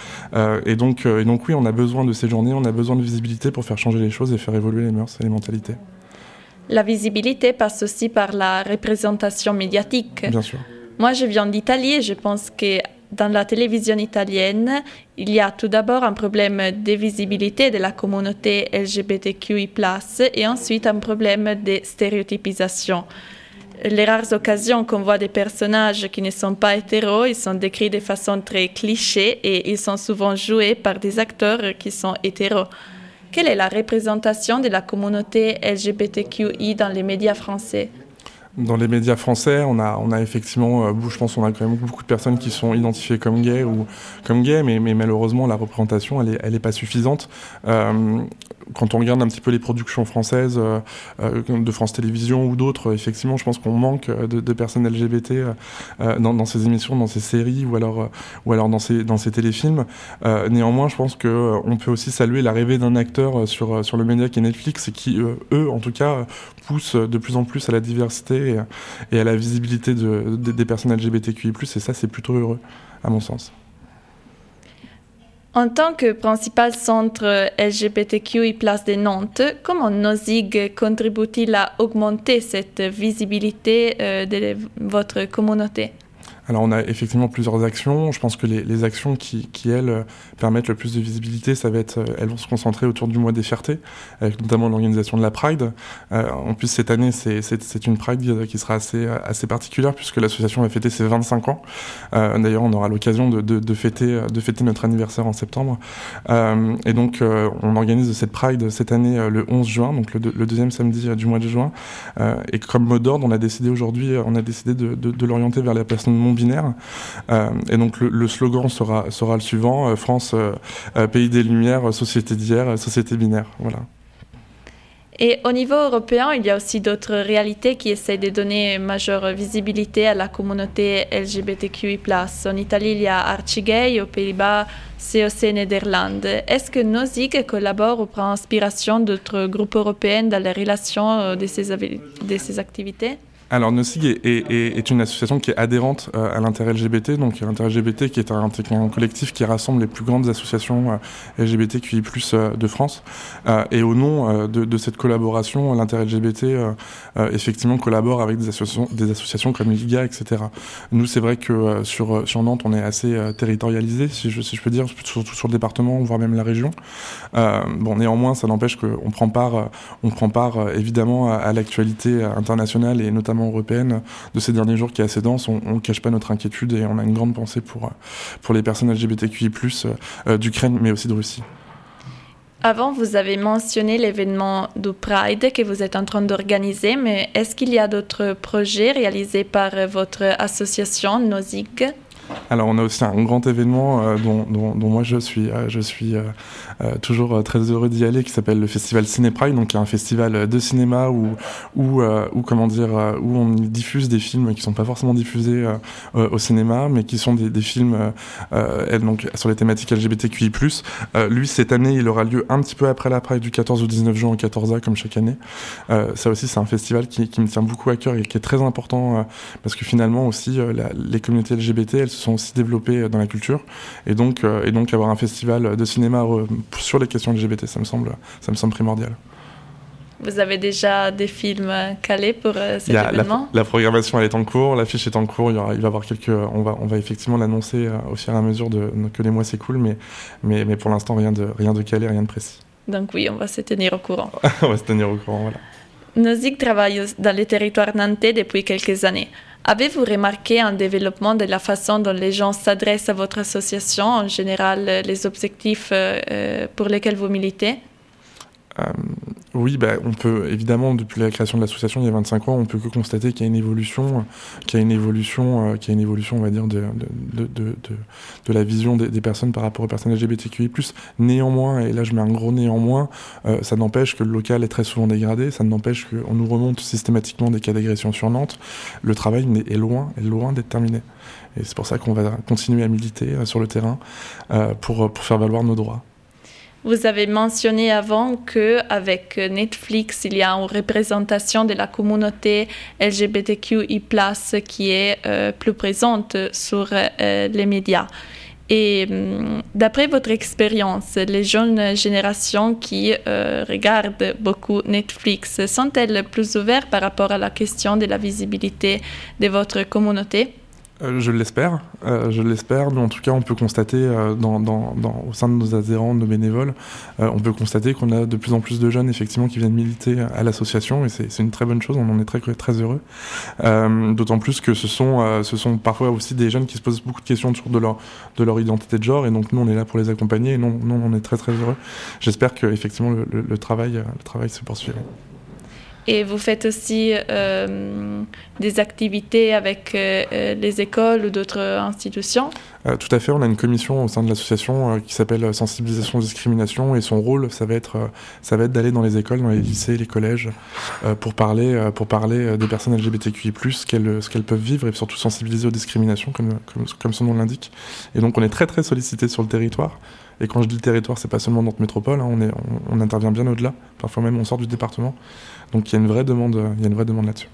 et, donc, et donc oui, on a besoin de ces journées, on a besoin de visibilité pour faire changer les choses et faire évoluer les mœurs et les mentalités. La visibilité passe aussi par la représentation médiatique. Bien sûr. Moi, je viens d'Italie et je pense que dans la télévision italienne, il y a tout d'abord un problème de visibilité de la communauté LGBTQI, et ensuite un problème de stéréotypisation. Les rares occasions qu'on voit des personnages qui ne sont pas hétéros, ils sont décrits de façon très cliché et ils sont souvent joués par des acteurs qui sont hétéros. Quelle est la représentation de la communauté LGBTQI dans les médias français? Dans les médias français, on a, on a effectivement, euh, je pense, on a quand même beaucoup de personnes qui sont identifiées comme gays ou comme gays, mais, malheureusement, la représentation, elle est pas suffisante. Euh, quand on regarde un petit peu les productions françaises euh, de France Télévisions ou d'autres, effectivement, je pense qu'on manque de, de, personnes LGBT euh, dans, ces émissions, dans ces séries ou alors, dans, ces, téléfilms. Euh, néanmoins, je pense que on peut aussi saluer l'arrivée d'un acteur sur, le média qui est Netflix et qui, eux, en tout cas, poussent de plus en plus à la diversité et, à la visibilité de, de, des personnes LGBTQI+, et ça, c'est plutôt heureux, à mon sens. En tant que principal centre LGBTQI de Nantes, comment NOZIG contribue-t-il à augmenter cette visibilité euh, de votre communauté? Alors on a effectivement plusieurs actions. Je pense que les, actions qui, qui, elles, euh, permettent le plus de visibilité, ça va être, euh, elles vont se concentrer autour du mois des fiertés, avec notamment l'organisation de la Pride. Euh, en plus, cette année, c'est une Pride qui sera assez, assez particulière, puisque l'association va fêter ses 25 ans. D'ailleurs, on aura l'occasion de, de, de, fêter, de fêter notre anniversaire en septembre. Et donc, on organise cette Pride cette année le 11 juin, donc le, deuxième samedi du mois de juin. et comme mot d'ordre, on a décidé aujourd'hui, on a décidé de, de l'orienter vers la personne non binaire. Euh, et donc le, slogan sera, sera le suivant euh, France, euh, pays des Lumières, société d'hier, société binaire. Voilà. Et au niveau européen, il y a aussi d'autres réalités qui essaient de donner majeure visibilité à la communauté LGBTQI+. En Italie, il y a Archigay, aux Pays-Bas, COC Nederland. Est-ce que NOSIG collabore ou prend inspiration d'autres groupes européens dans la relation de ces, de ces activités? Alors NOSIG est, une association qui est adhérente euh, à l'intérêt LGBT, donc l'intérêt LGBT qui est un, collectif qui rassemble les plus grandes associations euh, LGBTQI+ euh, de France. Euh, et au nom euh, de, cette collaboration, l'intérêt LGBT euh, effectivement collabore avec des associations, des associations comme l'IGA, etc. Nous, c'est vrai que sur, Nantes, on est assez territorialisé, si je, peux dire, surtout sur le département, voire même la région. bon, néanmoins, ça n'empêche qu'on prend part, on prend part évidemment à l'actualité internationale et notamment européenne de ces derniers jours qui est assez dense, on ne cache pas notre inquiétude et on a une grande pensée pour, pour les personnes LGBTQI+, euh, d'Ukraine, mais aussi de Russie. Avant, vous avez mentionné l'événement du Pride que vous êtes en train d'organiser, mais est-ce qu'il y a d'autres projets réalisés par votre association NOSIG alors on a aussi un grand événement euh, dont, dont, dont, moi je suis, euh, je suis euh, euh toujours très heureux d'y aller, qui s'appelle le festival Ciné Pride, donc qui est un festival de cinéma où, où, où comment dire, où on diffuse des films qui sont pas forcément diffusés au cinéma, mais qui sont des, des films donc sur les thématiques LGBTQI+. lui cette année, il aura lieu un petit peu après la Pride du 14 au 19 juin au 14A comme chaque année. ça aussi c'est un festival qui, qui, me tient beaucoup à cœur et qui est très important parce que finalement aussi la, les communautés LGBT elles se sont aussi développées dans la culture. Et donc, euh, et donc avoir un festival de cinéma sur les questions LGBT, ça me semble, ça me semble primordial. Vous avez déjà des films calés pour euh, cet événement la, la, programmation elle est en cours, l'affiche est en cours. Il, y aura, il va y avoir quelques, on va, on va effectivement l'annoncer euh, au fur et à mesure de, que les mois s'écoulent, mais, mais, mais pour l'instant rien de, rien de calé, rien de précis. Donc oui, on va se tenir au courant. *laughs* on va se tenir au courant, voilà. Nozick travaille dans les territoires nantais depuis quelques années. Avez-vous remarqué un développement de la façon dont les gens s'adressent à votre association, en général les objectifs euh, pour lesquels vous militez? Euh, oui, bah, on peut évidemment depuis la création de l'association il y a 25 ans, on peut que constater qu'il y a une évolution, qu'il y a une évolution, euh, qu'il y a une évolution, on va dire, de, la vision des, personnes par rapport aux personnes LGBTQI+. Néanmoins, et là je mets un gros néanmoins, euh, ça n'empêche que le local est très souvent dégradé, ça n'empêche qu'on nous remonte systématiquement des cas d'agression sur Nantes. Le travail est loin, est loin d'être terminé. Et c'est pour ça qu'on va continuer à militer euh, sur le terrain pour faire valoir nos droits. Vous avez mentionné avant que avec Netflix, il y a une représentation de la communauté LGBTQI+ qui est euh, plus présente sur euh, les médias. Et hum, d'après votre expérience, les jeunes générations qui euh, regardent beaucoup Netflix sont-elles plus ouvertes par rapport à la question de la visibilité de votre communauté? Euh, je l'espère, euh, je l'espère. Mais en tout cas, on peut constater euh, au sein de nos adhérents, de nos bénévoles, on peut constater qu'on a de plus en plus de jeunes effectivement qui viennent militer à l'association et c'est une très bonne chose. On en est très très heureux. D'autant plus que ce sont ce sont parfois aussi des jeunes qui se posent beaucoup de questions autour de leur de leur identité de genre et donc nous on est là pour les accompagner et non, nous on est très très heureux. J'espère que effectivement le, travail le travail se poursuivra. Et vous faites aussi euh, des activités avec euh, les écoles ou d'autres institutions. euh, Tout à fait, on a une commission au sein de l'association euh, qui s'appelle Sensibilisation Discrimination et son rôle, ça va être, ça va être d'aller dans les écoles, dans les lycées, les collèges, pour parler, pour parler des personnes LGBTQI+, ce qu'elles, peuvent vivre et surtout sensibiliser aux discriminations, comme, comme, comme son nom l'indique. Et donc on est très très sollicité sur le territoire. Et quand je dis territoire, c'est pas seulement notre métropole, hein, on, est, on, on intervient bien au-delà. Parfois même on sort du département. Donc il y a une vraie demande, il y a une vraie demande là-dessus.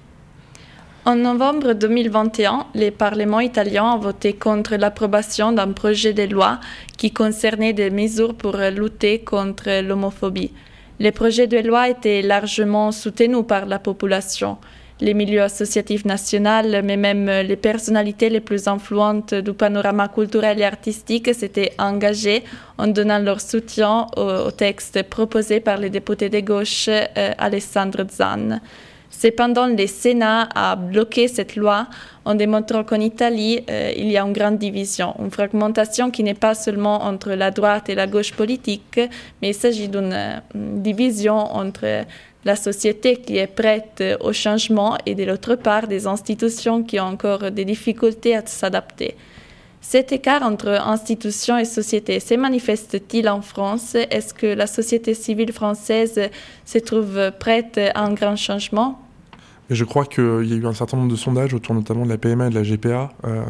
En novembre 2021, le Parlement italien a voté contre l'approbation d'un projet de loi qui concernait des mesures pour lutter contre l'homophobie. Le projet de loi était largement soutenu par la population. les milieux associatifs nationaux, mais même les personnalités les plus influentes du panorama culturel et artistique s'étaient engagées en donnant leur soutien au, texte proposé par le député de gauche euh, Alessandro Zan. Cependant, le Sénat a bloqué cette loi en démontrant qu'en Italie, euh, il y a une grande division, une fragmentation qui n'est pas seulement entre la droite et la gauche politique, mais il s'agit d'une euh, division entre la société qui est prête au changement et de l'autre part des institutions qui ont encore des difficultés à s'adapter. Cet écart entre institutions et société se manifeste-t-il en France? Est-ce que la société civile française se trouve prête à un grand changement? Et je crois qu'il y a eu un certain nombre de sondages autour notamment de la PMA et de la GPA euh,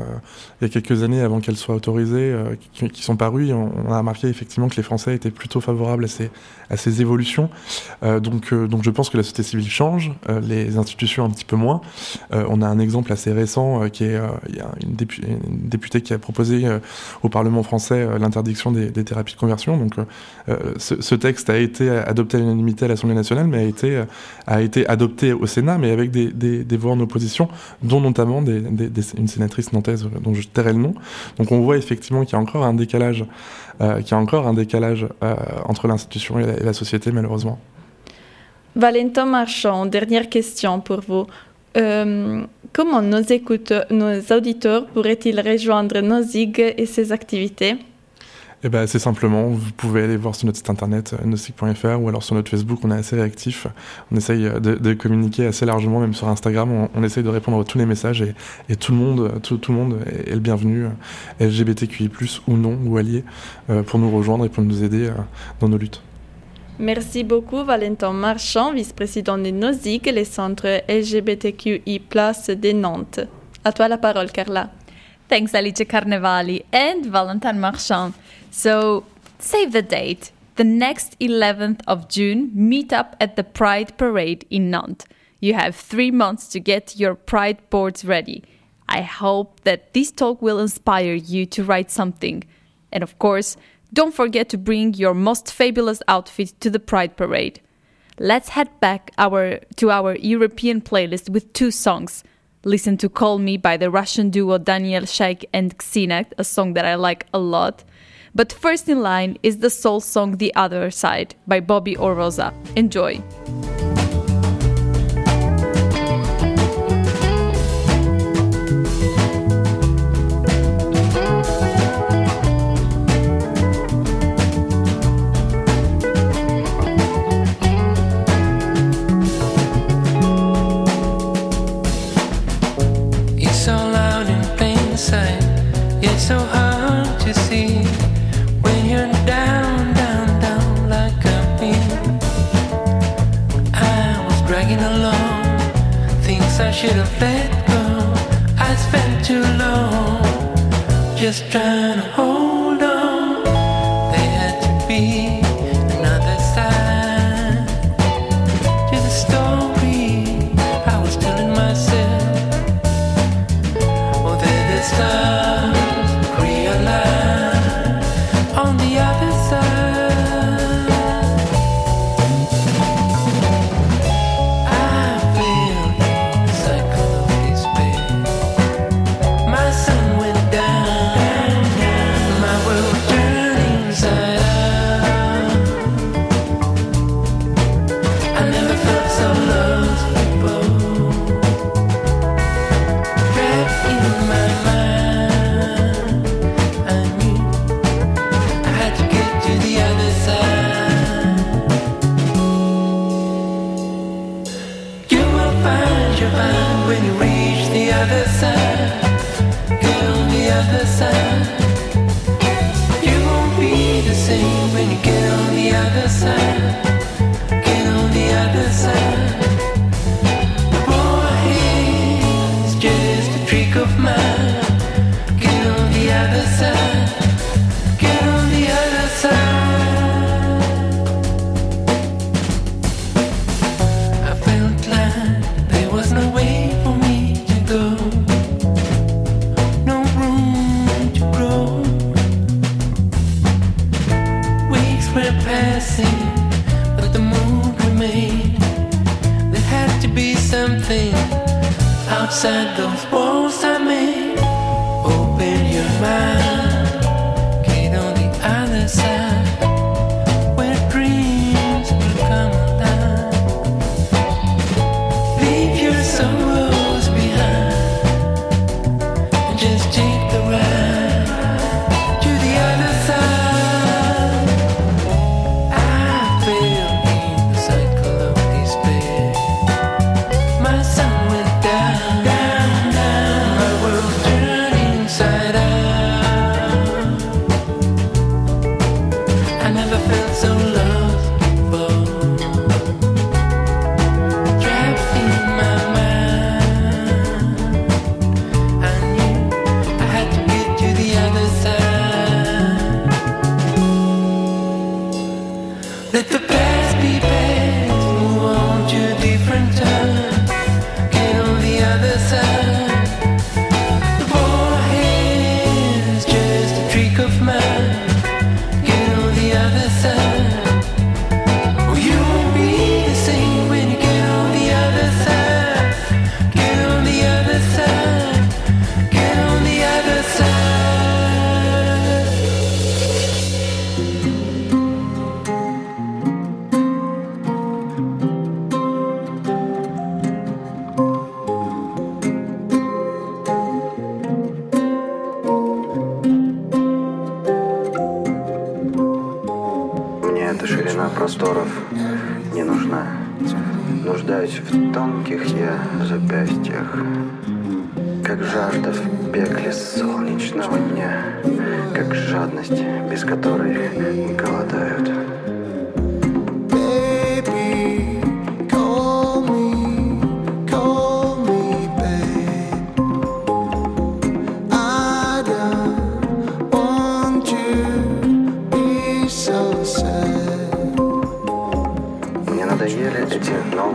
il y a quelques années avant qu'elles soient autorisées, euh, qui, sont parus. on, a remarqué effectivement que les Français étaient plutôt favorables à ces, à ces évolutions. Euh, donc, euh, donc je pense que la société civile change, euh, les institutions un petit peu moins. on a un exemple assez récent qui est il y a une, députée, qui a proposé au Parlement français l'interdiction des, des, thérapies de conversion. Donc ce, ce, texte a été adopté à l'unanimité à l'Assemblée nationale, mais a été, a été adopté au Sénat, mais avec des, voix en opposition, dont notamment une sénatrice nantaise dont je tairai le nom. Donc on voit effectivement qu'il y a encore un décalage, euh, qu'il y a encore un décalage euh, entre l'institution et, la société, malheureusement. Valentin Marchand, dernière question pour vous. Euh, comment nos, nos auditeurs pourraient-ils rejoindre nos ZIG et ses activités? Eh ben, c'est simplement, vous pouvez aller voir sur notre site internet euh, nostic.fr ou alors sur notre Facebook, on est assez réactif. On essaye euh, de, communiquer assez largement, même sur Instagram. On, essaye de répondre à tous les messages et, tout le monde, tout, le monde est, le bienvenu, euh, LGBTQI+, ou non, ou allié, pour nous rejoindre et pour nous aider dans nos luttes. Merci beaucoup Valentin Marchand, vice-président de NOSIG, les centres LGBTQI+, de Nantes. À toi la parole, Carla. Thanks Alice Carnevali and Valentin Marchand. So save the date. The next 11th of June, meet up at the Pride Parade in Nantes. You have three months to get your Pride boards ready. I hope that this talk will inspire you to write something. And of course, don't forget to bring your most fabulous outfit to the Pride Parade. Let's head back our, to our European playlist with two songs. Listen to Call Me by the Russian duo Daniel Sheikh and Xinak, a song that I like a lot. But first in line is the soul song The Other Side by Bobby Oroza. Enjoy! Should have let go. I spent too long just trying to hold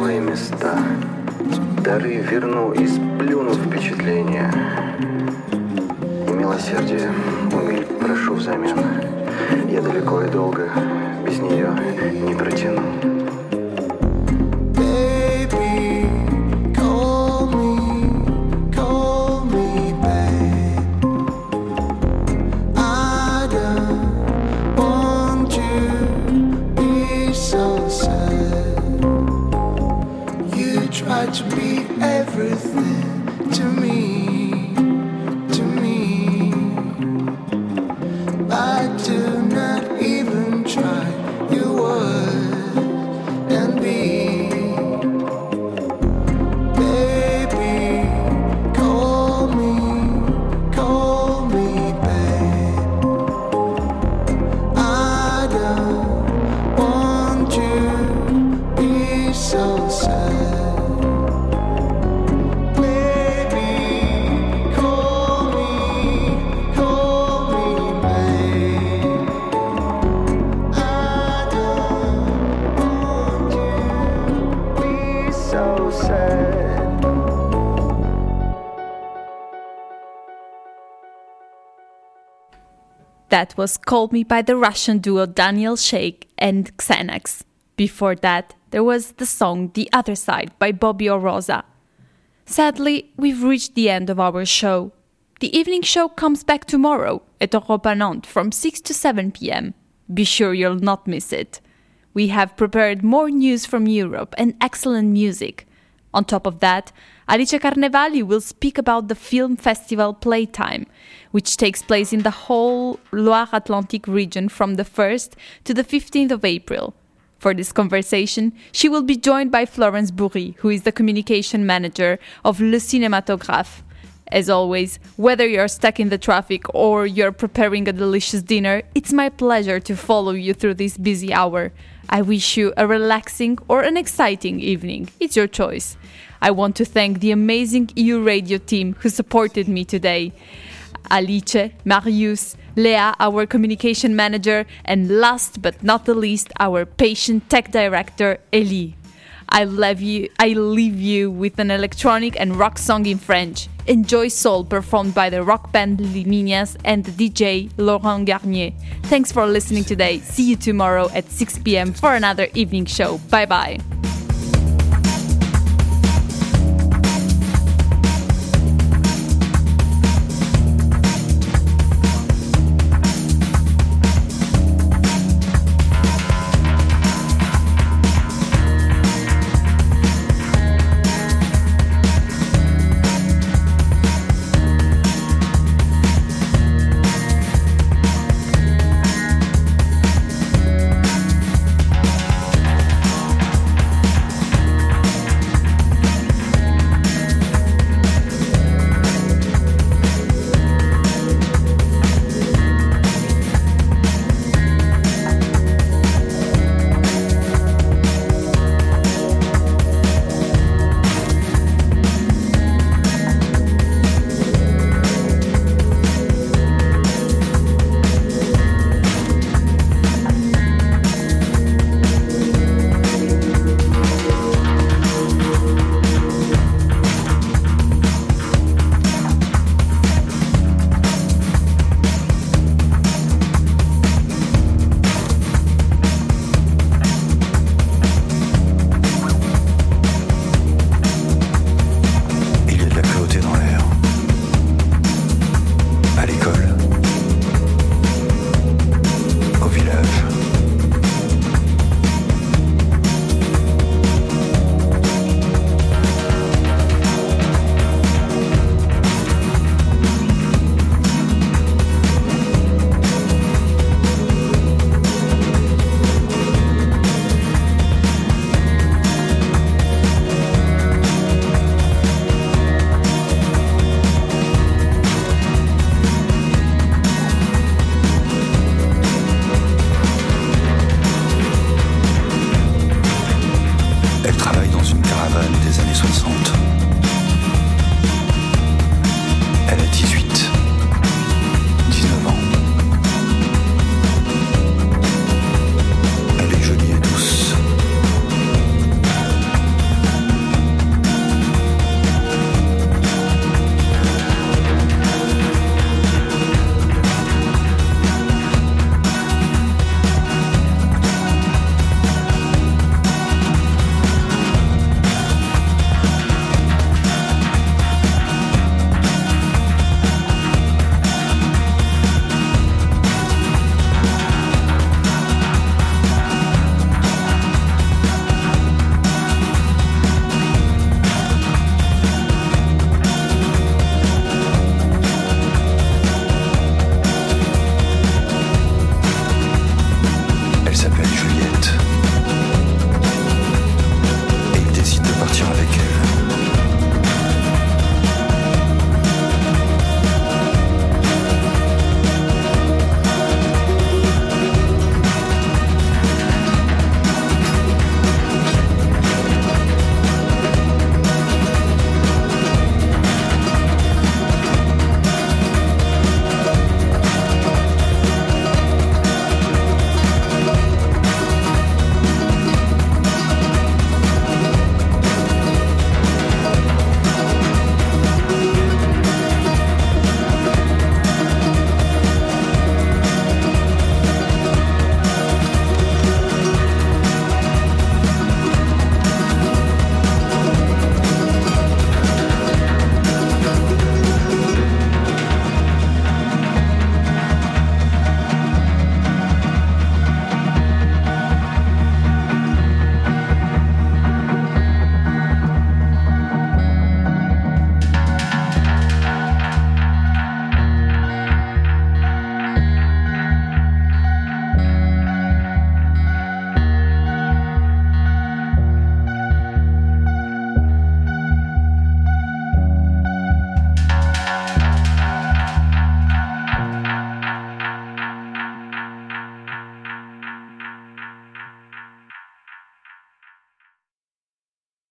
новые места. Дары верну и сплюну впечатления. И милосердие умиль прошу взамен. Я далеко и долго Was Called Me by the Russian duo Daniel Sheikh and Xanax. Before that, there was the song The Other Side by Bobby Oroza. Sadly, we've reached the end of our show. The evening show comes back tomorrow at Europa Nantes from 6 to 7 pm. Be sure you'll not miss it. We have prepared more news from Europe and excellent music. On top of that, Alice Carnevali will speak about the film festival Playtime, which takes place in the whole Loire Atlantic region from the 1st to the 15th of April. For this conversation, she will be joined by Florence Bourri, who is the communication manager of Le Cinématographe. As always, whether you're stuck in the traffic or you're preparing a delicious dinner, it's my pleasure to follow you through this busy hour. I wish you a relaxing or an exciting evening. It's your choice. I want to thank the amazing EU radio team who supported me today. Alice, Marius, Lea, our communication manager, and last but not the least, our patient tech director, Elie. I love you. I leave you with an electronic and rock song in French. Enjoy Soul, performed by the rock band Liminias and the DJ Laurent Garnier. Thanks for listening today. See you tomorrow at 6 p.m. for another evening show. Bye bye.